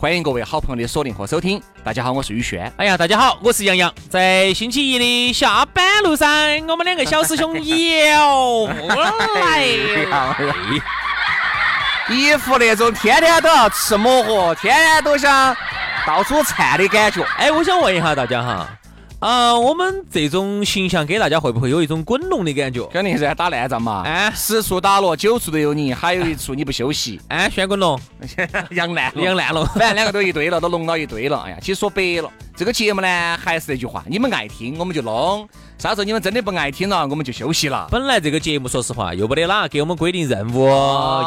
欢迎各位好朋友的锁定和收听。大家好，我是宇轩。哎呀，大家好，我是杨洋。在星期一的下班路上，我们两个小师兄又来了，一副那种天天都要吃馍和，天天都想到处窜的感觉。哎，我想问一下大家哈。啊，我们这种形象给大家会不会有一种滚龙的感觉？肯定是打烂仗嘛！哎，十处打落，九处都有你，还有一处你不休息。哎，旋滚龙，养 烂养烂了，反正两个都一堆了，都弄到一堆了。哎呀，其实说白了，这个节目呢，还是那句话，你们爱听我们就弄。啥时候你们真的不爱听了，我们就休息了。本来这个节目，说实话，又没得哪给我们规定任务，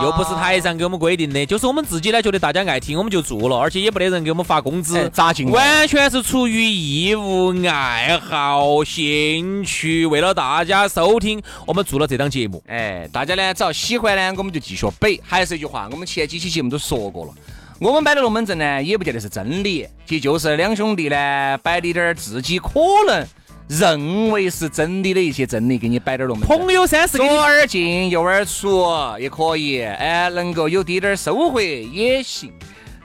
又不是台上给我们规定的，就是我们自己呢觉得大家爱听，我们就做了，而且也不得人给我们发工资，咋进？完全是出于义务、爱好、兴趣，为了大家收听，我们做了这档节目。哎，大家呢只要喜欢呢，我们就继续摆。还是一句话，我们前几期节目都说过了，我们摆的龙门阵呢，也不见得是真理，其实就是两兄弟呢摆的点儿自己可能。认为是真理的一些真理，给你摆点龙门。朋友三四左耳进右耳出也可以，哎，能够有滴点儿收获也行。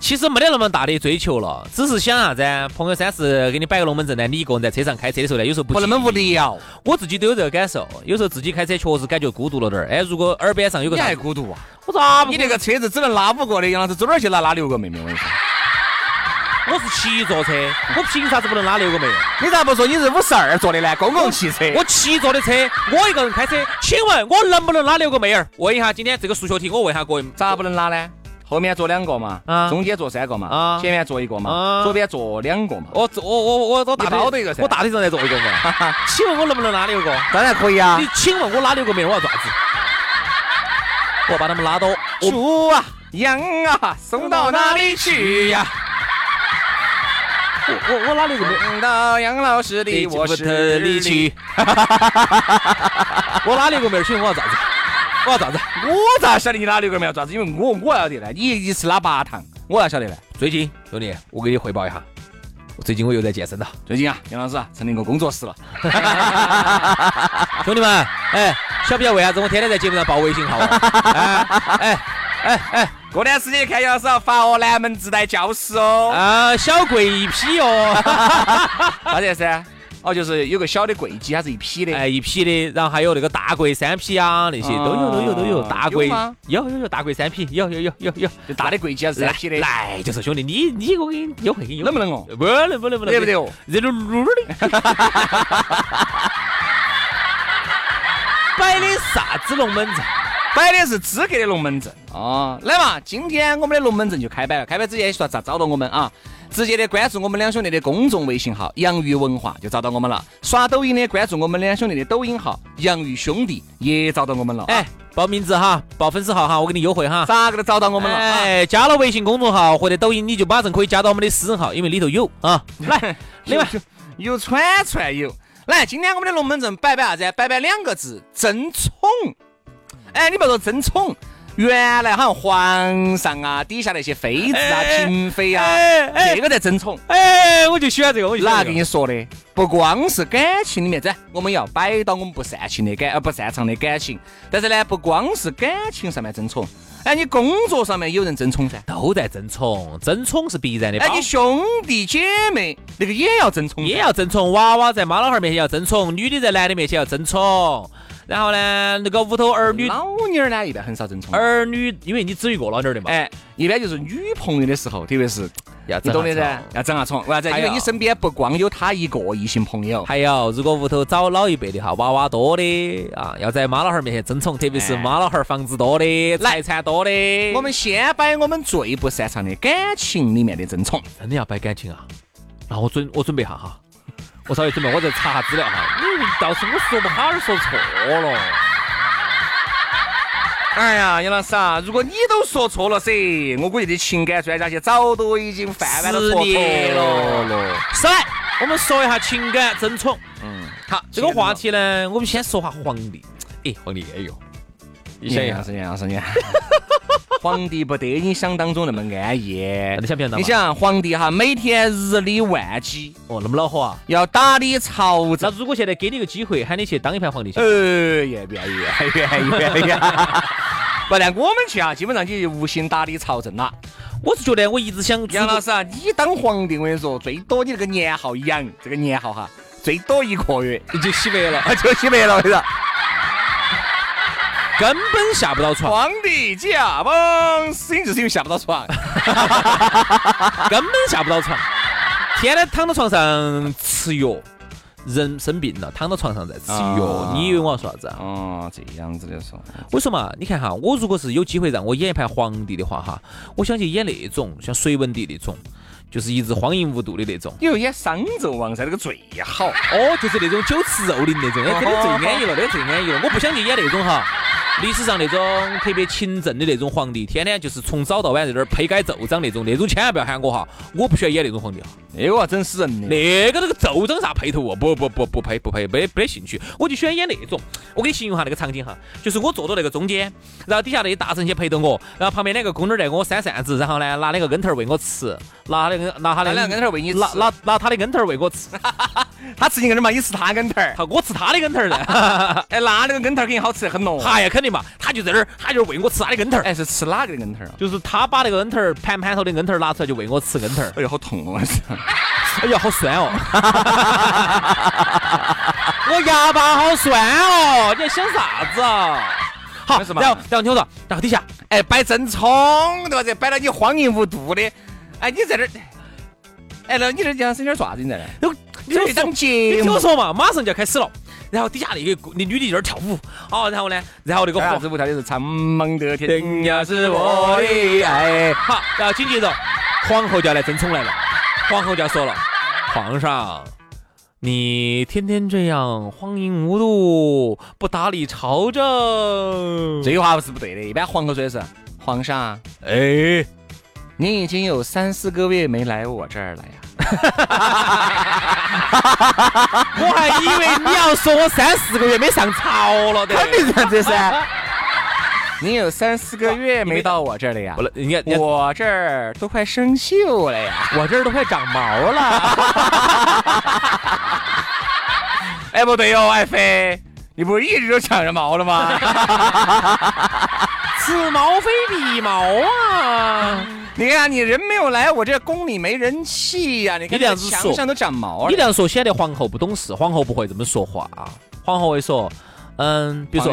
其实没得那么大的追求了，只是想啥子？朋友三四给你摆个龙门阵呢，你一个人在车上开车的时候呢，有时候不那么无聊。我自己都有这个感受，有时候自己开车确实感觉孤独了点儿。哎，如果耳边上有个，你还孤独啊？我咋？你那个车子只能拉五个的，杨老师走哪儿去拉拉六个妹妹？我跟你说。我是七座车，我凭啥子不能拉六个妹？你咋不说你是五十二座的呢？公共汽车。我七座的车，我一个人开车，请问我能不能拉六个妹儿？问一下，今天这个数学题，我问下各位，咋不能拉呢？后面坐两个嘛，啊，中间坐三个嘛，啊，前面坐一个嘛，啊，左边坐两个嘛。我坐我我我我大包的一个我大腿上再坐一个嘛。请问我能不能拉六个？当然可以啊。你请问我拉六个妹儿我要咋子？我把他们拉到。猪啊，羊啊，送到哪里去呀？我我哪里个没到杨老师的卧室里去？我哪里个没儿请我要咋子？我要咋子？我咋晓得你哪里个没要咋子？因为我我要得呢，你一次拉八趟，我要晓得呢。最近兄弟，我给你汇报一下，最近我又在健身了。最近啊，杨老师啊，成立一个工作室了。兄弟们，哎，晓不晓得为啥子我天天在节目上报微信号？哎哎哎哎。过段时间看杨老师要发哦，南门自带教室哦，啊，小柜一批哦，啥子噻？哦，就是有个小的柜机，它是一批的，哎，一批的，然后还有那个大柜三匹啊，那些。都有都有都有，大柜。有有有大柜三匹，有有有有有，就大的柜机啊，三批的，来就是兄弟，你你我给你优惠给你，能不能哦？不能不能不能，得不得哦？热噜噜的，摆的啥子龙门阵？摆的是资格的龙门阵啊！来嘛，今天我们的龙门阵就开摆了。开摆之前说咋找到我们啊？直接的关注我们两兄弟的公众微信号“洋芋文化”就找到我们了。刷抖音的关注我们两兄弟的抖音号“洋芋兄弟”也找到我们了。哎，报名字哈，报粉丝号哈，我给你优惠哈。咋个都找到我们了？哎，加了微信公众号或者抖音，你就马上可以加到我们的私人号，因为里头有啊。来，另外有串串有。来，今天我们的龙门阵摆摆啥子？摆摆两个字：争宠。哎，你不要说争宠，原来好像皇上啊，底下那些妃子啊、嫔妃啊，这个在争宠。哎，我就喜欢这个。我哪跟你说的？不光是感情里面，这我们要摆到我们不擅情的感，呃，不擅长的感情。但是呢，不光是感情上面争宠，哎，你工作上面有人争宠噻，都在争宠，争宠是必然的。哎，你兄弟姐妹那个也要争宠，也要争宠。娃娃在妈老汉儿面前要争宠，女的在男的面前要争宠。然后呢，那个屋头儿女老妞儿呢，一般很少争宠。儿女，因为你只有一个老妞儿的嘛。哎，一般就是女朋友的时候，特别是要你懂的噻，要争下宠。为啥子？因为你身边不光有她一个异性朋友，还有，如果屋头找老一辈的哈，娃娃多的啊，要在妈老汉儿面前争宠，特别是哎妈老汉儿房子多的、财产多的。我们先摆我们最不擅长的感情里面的争宠。真的要摆感情啊？那我准我准备下哈，我稍微准备，我再查下资料哈。你到时候我说不好说错了。哎呀，杨老师啊，如果你都说错了噻，我估计这情感专家些早都已经泛泛的十错年了是。来，我们说一下情感争宠。嗯，好，这个话题呢，我们先说下皇帝。哎，皇帝哎呦，你想一下杨老，师，杨老师，你看，皇帝不得你想当中那么安逸。你想不想当？你想，皇帝哈每天日理万机，哦，那么恼火啊？要打理朝那政。如果现在给你个机会，喊你去当一盘皇帝去呃，，愿不愿意？愿意，愿意，愿意。不然我们去啊，基本上你就无心打理朝政了。我是觉得我一直想，杨老师啊，你当皇帝，我跟你说，最多你这个年号养，这个年号哈，最多一个月你 就洗白了，就洗白了，我跟你说。根本下不到床，皇帝驾崩，死因就是因为下不到床。根本下不到床，天天躺到床上吃药。人生病了，躺到床上在吃药，啊你以为我要说啥子啊？哦，这样子的说，我说嘛，你看哈，我如果是有机会让我演一盘皇帝的话哈，我想去演那种像隋文帝那种，就是一直荒淫无度的那种。你又演商纣王噻，那个最好。哦，就是那种酒池肉林那种，哎，这个最安逸了，那个最安逸了。我不想去演那种哈，历史上那种特别勤政的那种皇帝，天天就是从早到晚在那儿批改奏章那种，那种千万不要喊我哈，我不喜欢演那种皇帝哈。那个要整死人的。那个那个奏章啥配头哦？不不不不配不配，没没得兴趣，我就喜欢演那种。我给你形容下那个场景哈，就是我坐到那个中间，然后底下那些大臣些陪着我，然后旁边两个宫女儿在给我扇扇子，然后呢拿那个跟头儿喂我吃，拿那个拿他的拿两个跟头儿喂你吃拿拿拿他的跟头儿喂我吃，他吃你跟头嘛，你吃他跟头儿。好我吃他的跟头儿的。哎，那那个跟头儿肯定好吃得很咯。哎呀，肯定嘛，他就在那儿，他就喂我吃他的跟头儿，哎，是吃哪个的根头儿啊？就是他把那个跟头儿盘盘头的跟头儿拿出来就喂我吃跟头儿。哎呦，好痛哦！哎呀，好酸哦！我牙巴好酸哦！你在想啥子啊？好，然后然后听我说，然后底下哎，摆正冲对吧？这摆到你荒淫无度的，哎，你在这儿，哎，那你这讲是有点啥子？你在这儿？你听我说这档节你听我说嘛，马上就要开始了。然后底下那个那女的在那儿跳舞，哦，然后呢，然后那个皇啥子舞跳的是苍茫的天天涯是我的爱。好，然后紧接着皇后就要来争宠来了，皇后就要说了，皇上。你天天这样荒淫无度，不打理朝政，这句话是不对的，一般皇后说的是皇上，哎，你已经有三四个月没来我这儿了呀。我还以为你要说我三四个月没上朝了的，肯定是这样子噻。你有三四个月没到我这儿了呀不？了，人家人家我这儿都快生锈了呀！我这儿都快长毛了。哎，不对哟，爱妃，你不是一直都长着毛了吗？此毛非彼毛啊！你看你人没有来，我这宫里没人气呀、你看墙上都长毛了。你这样说显得皇后不懂事，皇后不会这么说话。皇后会说，嗯，比如说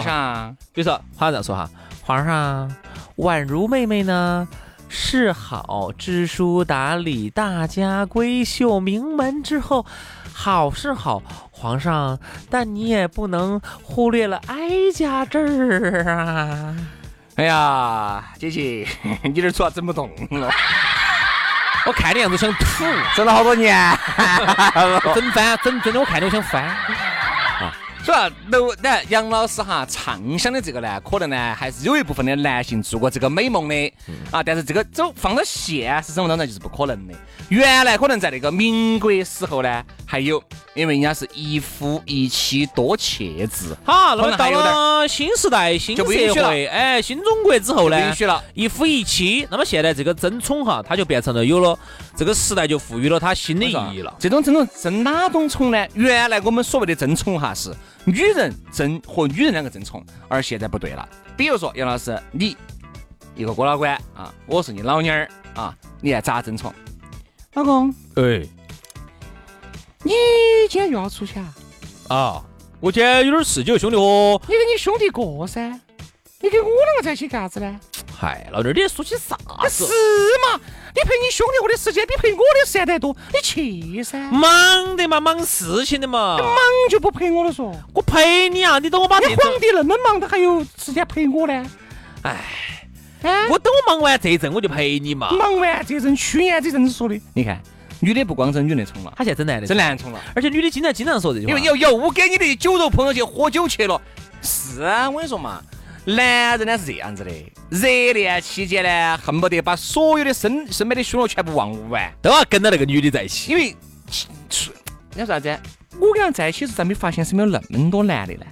比如说，皇上这样说哈，皇上，宛如妹妹呢。是好，知书达理，大家闺秀，名门之后，好是好，皇上，但你也不能忽略了哀家这儿啊。哎呀，姐姐，你这出啊整不动了，我看你样子想吐，整了好多年。整翻，整真的我看你我想翻。主要楼那杨老师哈畅想的这个呢，可能呢还是有一部分的男性做过这个美梦的啊，但是这个走放到现实生活当中就是不可能的。原来可能在那个民国时候呢，还有，因为人家是一夫一妻多妾制，好，那么到了新时代、新社会，哎，新中国之后呢，不允许了。一夫一妻。那么现在这个争宠哈，它就变成了有了这个时代就赋予了它新的意义了。这种争宠争哪种宠呢？原来我们所谓的争宠哈是女人争和女人两个争宠，而现在不对了。比如说杨老师，你一个郭老倌啊，我是你老娘儿啊，你看咋争宠？老公，哎你今天又要出去啊？啊，我今天有点事，几个兄弟伙，你跟你兄弟过噻，你跟我两个在一起干啥子呢？嗨，老弟儿，你说起啥是？嘛？你陪你兄弟伙的时间比陪我的时间还多，你去噻。忙的嘛，忙事情的嘛。忙就不陪我了嗦。我陪你啊，你等我把这，你皇帝那么忙，他还有时间陪我呢？哎，哎，我等我忙完这一阵我就陪你嘛。忙完这阵，去年这阵子说的，你看，女的不光整女的冲了，她现在整男的，整男冲了，而且女的经常经常说这句话，因为又又给你的酒肉朋友去喝酒去了。是啊，我跟你说嘛，男人呢是这样子的，热恋期间呢，恨不得把所有的身身边的凶恶全部忘完，都要跟到那个女的在一起。因为出你说啥子？我跟他在一起时，咋没发现身边有那么多男的呢？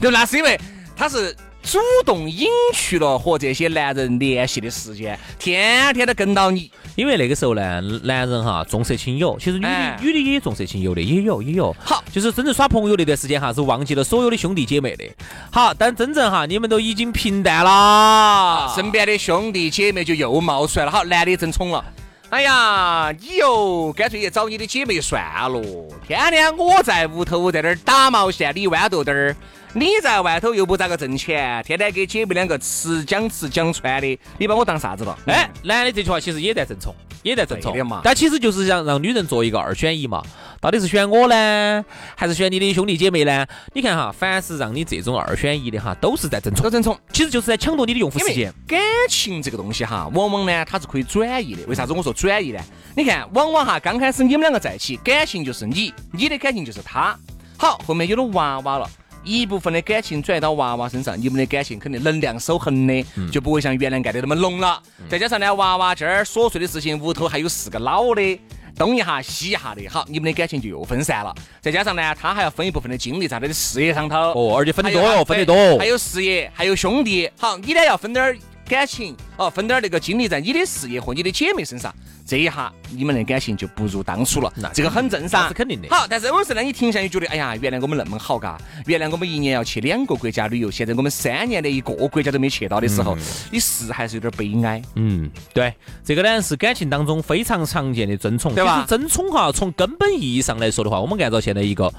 对，那是因为他是主动隐去了和这些男人联系的时间，天天都跟到你。因为那个时候呢，男人哈重色轻友，其实女的、哎女的也重色轻友的，也有也有。好就是真正耍朋友那段时间哈，是忘记了所有的兄弟姐妹的。好，但真正哈，你们都已经平淡了，身边的兄弟姐妹就又冒出来了。好，男的真宠了。哎呀，你哟，干脆去找你的姐妹算了。天天我在屋头在那儿打毛线，你豌豆豆儿，你在外头又不咋个挣钱，天天给姐妹两个吃讲吃讲穿的，你把我当啥子了？哎，男的这句话其实也在正冲，也在正冲对的嘛但其实就是想让女人做一个二选一嘛，到底是选我呢，还是选你的兄弟姐妹呢？你看哈，凡是让你这种二选一的哈，都是在正冲，都真宠。其实就是在抢夺你的用户时间。感情这个东西哈，往往呢它是可以转移的。为啥子我说转移呢？你看，往往哈刚开始你们两个在一起，感情就是你，你的感情就是他。好，后面有了娃娃了。一部分的感情转移到娃娃身上，你们的感情肯定能量守恒的，就不会像原来干的那么浓了。再加上呢，娃娃这儿琐碎的事情，屋头还有四个老的，东一下西一下的，好，你们的感情就又分散了。再加上呢，他还要分一部分的精力在他的事业上头。哦，而且分得多分得多。还有事业，还有兄弟。好，你呢要分点儿感情，哦，分点儿那个精力在你的事业和你的姐妹身上。这一下你们的感情就不如当初了，这个很正常，是肯定的好，但是有时候呢，你停下，你觉得，哎呀，原来我们那么好嘎，原来我们一年要去两个国家旅游，现在我们三年的一个国家都没去到的时候，你是还是有点悲哀。嗯，对，这个呢是感情当中非常常见的争宠，对吧争宠哈，从根本意义上来说的话，我们按照现在一个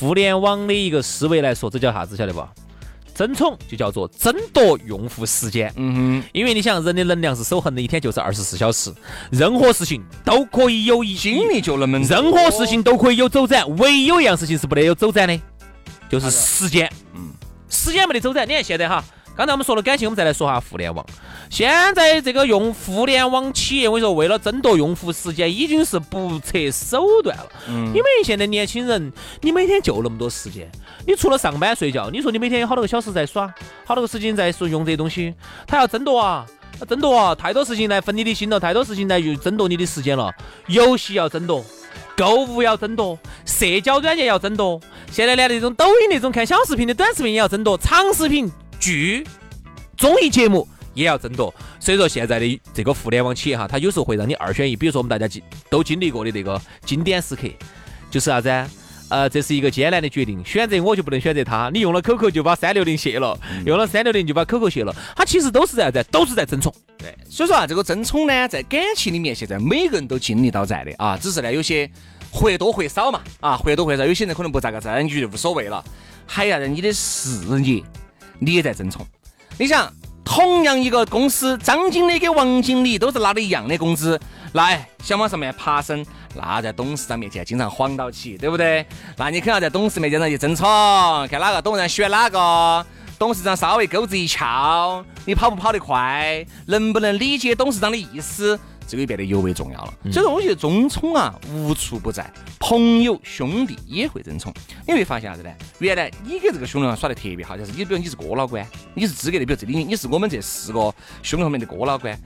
互联网的一个思维来说，这叫啥子？晓得不？争宠就叫做争夺用户时间。嗯哼因为你想，人的能量是守恒的，一天就是二十四小时，任何事情都可以有一哼，精力就那么任何事情都可以有走展，唯有一样事情是不得有走展的，就是时间。嗯，时间没得走展。你看现在哈，刚才我们说了感情，我们再来说下互联网。现在这个用互联网企业，我跟你说，为了争夺用户时间，已经是不择手段了。嗯，因为现在年轻人，你每天就那么多时间，你除了上班睡觉，你说你每天有好多个小时在耍，好多个时间在说用这些东西，他要争夺啊。争夺啊！太多事情来分你的心了，太多事情来又争夺你的时间了。游戏要争夺，购物要争夺，社交软件要争夺，现在连那种抖音那种看小视频的短视频也要争夺，长视频、剧、综艺节目也要争夺。所以说现在的这个互联网企业哈，它有时候会让你二选一。比如说我们大家经都经历过的那个经典时刻，就是啥子啊？呃，这是一个艰难的决定，选择我就不能选择他。你用了 QQ 就把三六零卸了，用了三六零就把 QQ 卸了，它其实都是在啥子？都是在争宠。对，所以说啊，这个争宠呢，在感情里面，现在每个人都经历到在的啊，只是呢，有些或多或少嘛，啊，或多或少，有些人可能不咋个争，你就无所谓了。还要让你的事业，你也在争宠。你想，同样一个公司，张经理跟王经理都是拿的一样的工资，来想往上面爬升，那在董事长面前经常晃到起，对不对？那你肯定要在董事面前上去争宠，看哪个董事长选哪个。董事长稍微钩子一翘，你跑不跑得快，能不能理解董事长的意思，这个就变得尤为重要了。所以说，我觉得争宠啊无处不在，朋友兄弟也会争宠。你会发现啥子呢？原来你跟这个兄弟伙耍得特别好，就是你比如你是哥老倌，你是资格的，比如这里你是我们这四个兄弟后面的哥老倌，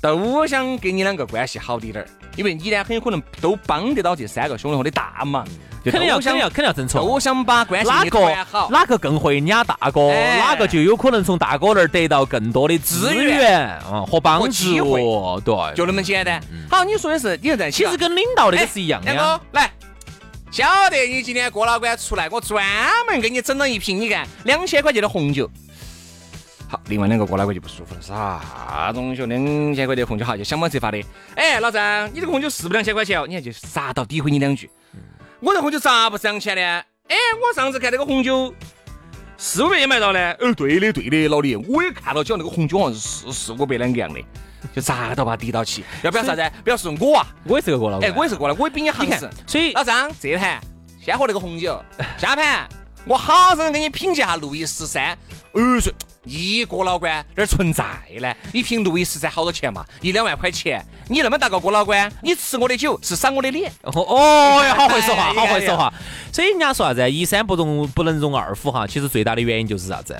都想跟你两个关系好滴点儿，因为你呢很有可能都帮得到这三个兄弟伙的大忙，就肯定要想肯定要肯定要争宠。都想把关系捏哪个团好。哪个更会撵大哥，哎哪个就有可能从大哥那儿得到更多的资资源源啊和帮助。对，就那么简单。好，你说的是，你在其实跟领导那个是一样的来，晓得你今天郭老倌出来，我专门给你整了一瓶，你看两千块钱的红酒。好，另外两个郭老倌就不舒服了，啥东西哦？两千块钱红酒，哈就想方设法的。哎，老张，你这个红酒是不是两千块钱哦？你看就杀到诋毁你两句。我这红酒咋不是两千呢？哎，我上次看那个红酒四五百也买到呢？哦，对的，对的，老李，我也看到，讲那个红酒好像是四四五百两个样的，就咋都把它抵到起。要不要啥子？不要是我啊，我也是个过老哎，我也是过来，我也比你行实。所以老张，这盘先喝那个红酒，下盘我好生给你品鉴下路易十三。二十一个老倌哪儿存在呢？一瓶路易十三好多钱嘛？一两万块钱。你那么大个哥老倌，你吃我的酒是赏我的脸。哦哦哟，好会说话，好会说话。所以人家说啥子？一山不容不能容二虎哈。其实最大的原因就是啥子？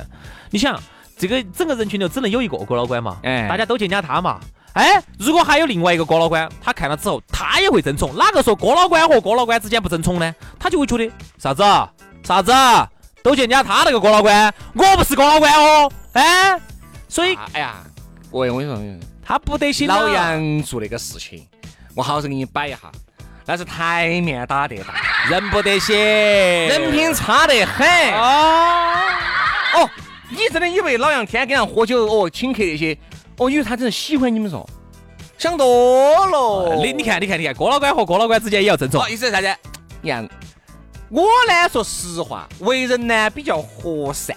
你想，这个整个人群里只能有一个哥老倌嘛？哎，大家都见家他嘛。哎，如果还有另外一个哥老倌，他看了之后，他也会争宠。哪个说哥老倌和哥老倌之间不争宠呢？他就会觉得啥子？啥子？都见家他那个郭老倌，我不是郭老倌哦，哎，所以，哎呀，我我跟你说，他不得行。老杨做那个事情，我好生给你摆一下，那是台面打得大，人不得行，人品差得很。哦，哦，你真的以为老杨天天跟人喝酒哦，请客那些，哦，以为他真的喜欢你们说？想多了。你你看你看你看，郭老倌和郭老倌之间也要争宠。意思是啥子？你看。我呢，说实话，为人呢比较和善，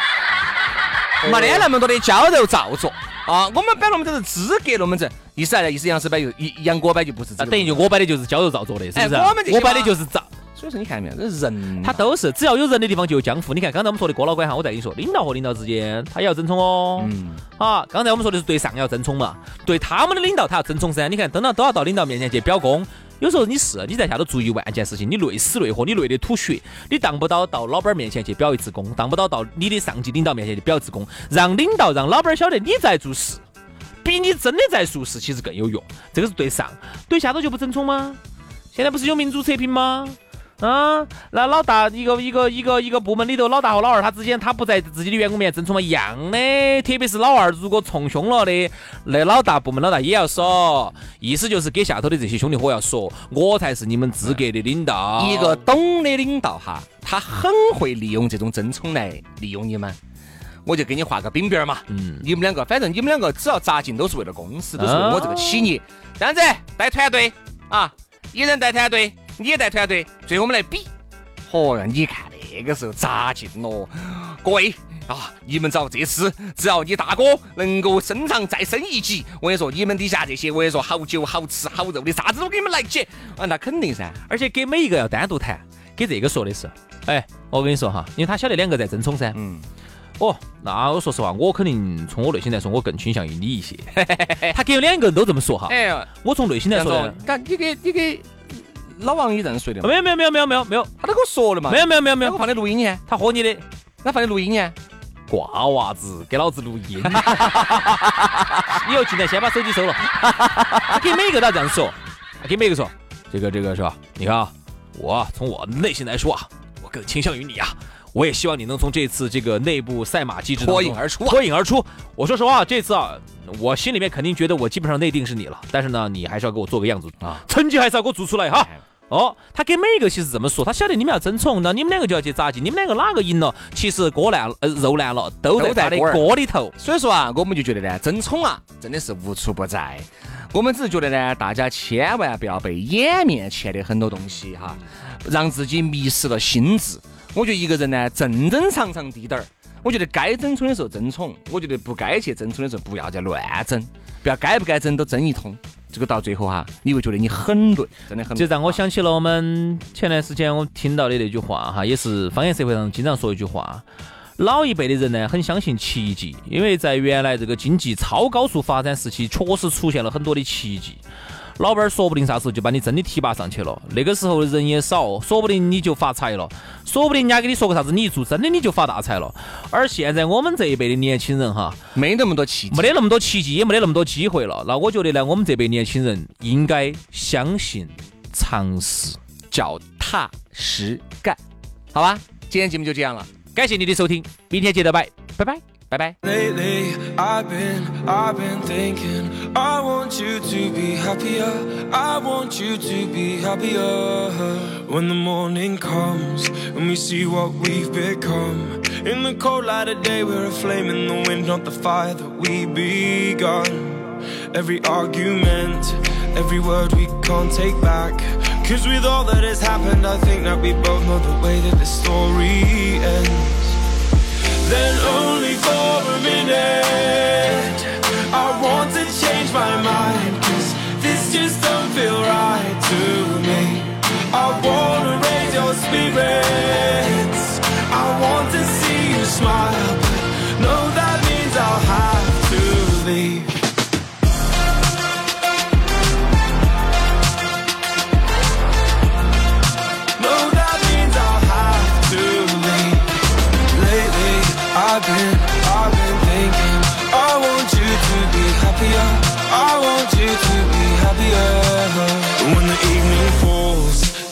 没得那么多的娇柔造作啊。我们摆龙门阵是资格龙门阵，意思啥子？意思杨师摆就杨哥摆就不是，等于就我摆的就是娇柔造作的，是不是？我们我摆的就是造。所以说你看到没有？这人他都是，只要有人的地方就有江湖。你看刚才我们说的郭老倌哈，我再跟你说，领导和领导之间他也要争宠哦。嗯。啊，刚才我们说的是对上要争宠嘛，对他们的领导他要争宠噻。你看，等到都要到领导面前去表功。有时候你是你在下头做一万件事情，你累死累活，你累得吐血，你当不到到老板面前去表一次功，当不到到你的上级领导面前去表一次功，让领导让老板晓得你在做事，比你真的在做事其实更有用。这个是对上，对下头就不争宠吗？现在不是有民主测评吗？啊，那老大一个一个一个一个部门里头，老大和老二他之间，他不在自己的员工面前争宠嘛，一样的。特别是老二如果冲凶了的，那老大部门老大也要说，意思就是给下头的这些兄弟伙要说，我才是你们资格的领导。一个懂的领导哈，他很会利用这种争宠来利用你们。我就给你画个饼饼嘛，嗯，你们两个，反正你们两个只要扎进，都是为了公司，都是为我这个企业。这样子带团队啊，一人带团队。你也带团队，最后我们来比。嚯哟，你看那个时候扎劲咯！各位啊，你们找这次，只要你大哥能够升上再升一级，我跟你说，你们底下这些，我跟你说，好酒好吃好肉的，啥子都给你们来起。啊，那肯定噻，而且给每一个要单独谈，给这个说的是，哎，我跟你说哈，因为他晓得两个在争宠噻。嗯。哦，那我说实话，我肯定从我内心来说，我更倾向于你一些。他给两个人都这么说哈。哎，我从内心来说，你给你给。老王也这样说的没有没有没有没有没有没有，他都跟我说了嘛。没有没有没有没有，我放的录音呢，他喝你的，他放的录音呢，瓜娃子给老子录音。以后进来先把手机收了。给每个都这样说，给每个说，这个这个是吧？你看啊，我从我内心来说啊，我更倾向于你啊。我也希望你能从这次这个内部赛马机制脱颖而出，脱颖而出。我说实话，这次啊，我心里面肯定觉得我基本上内定是你了，但是呢，你还是要给我做个样子啊，成绩还是要给我做出来哈。哦，他给每一个其实这么说，他晓得你们要争宠，那你们两个就要去扎劲，你们两个哪个赢了，其实锅烂呃肉烂了，都在他的锅里头。所以说啊，我们就觉得呢，争宠啊，真的是无处不在。我们只是觉得呢，大家千万不要被眼面前的很多东西哈，让自己迷失了心智。我觉得一个人呢，正正常常滴点儿。我觉得该争宠的时候争宠，我觉得不该去争宠的时候不要再乱争，不要该不该争都争一通。这个到最后哈，你会觉得你很累，真的很。这让我想起了我们前段时间我听到的那句话哈，也是方言社会上经常说一句话：老一辈的人呢，很相信奇迹，因为在原来这个经济超高速发展时期，确实出现了很多的奇迹。老板儿说不定啥时候就把你真的提拔上去了，那个时候人也少，说不定你就发财了，说不定人家给你说个啥子，你一做真的你就发大财了。而现在我们这一辈的年轻人哈，没那么多奇迹，没得那么多奇迹，也没得那么多机会了。那我觉得呢，我们这辈年轻人应该相信尝试，脚踏实干，好吧？今天节目就这样了，感谢你的收听，明天接着拜，拜拜。Lately, I've been, I've been thinking. I want you to be happier. I want you to be happier. When the morning comes and we see what we've become. In the cold light of day, we're a flame in the wind, not the fire that we begun. Every argument, every word we can't take back. Cause with all that has happened, I think that we both know the way that this story ends. Then only for a minute. I want to change my mind,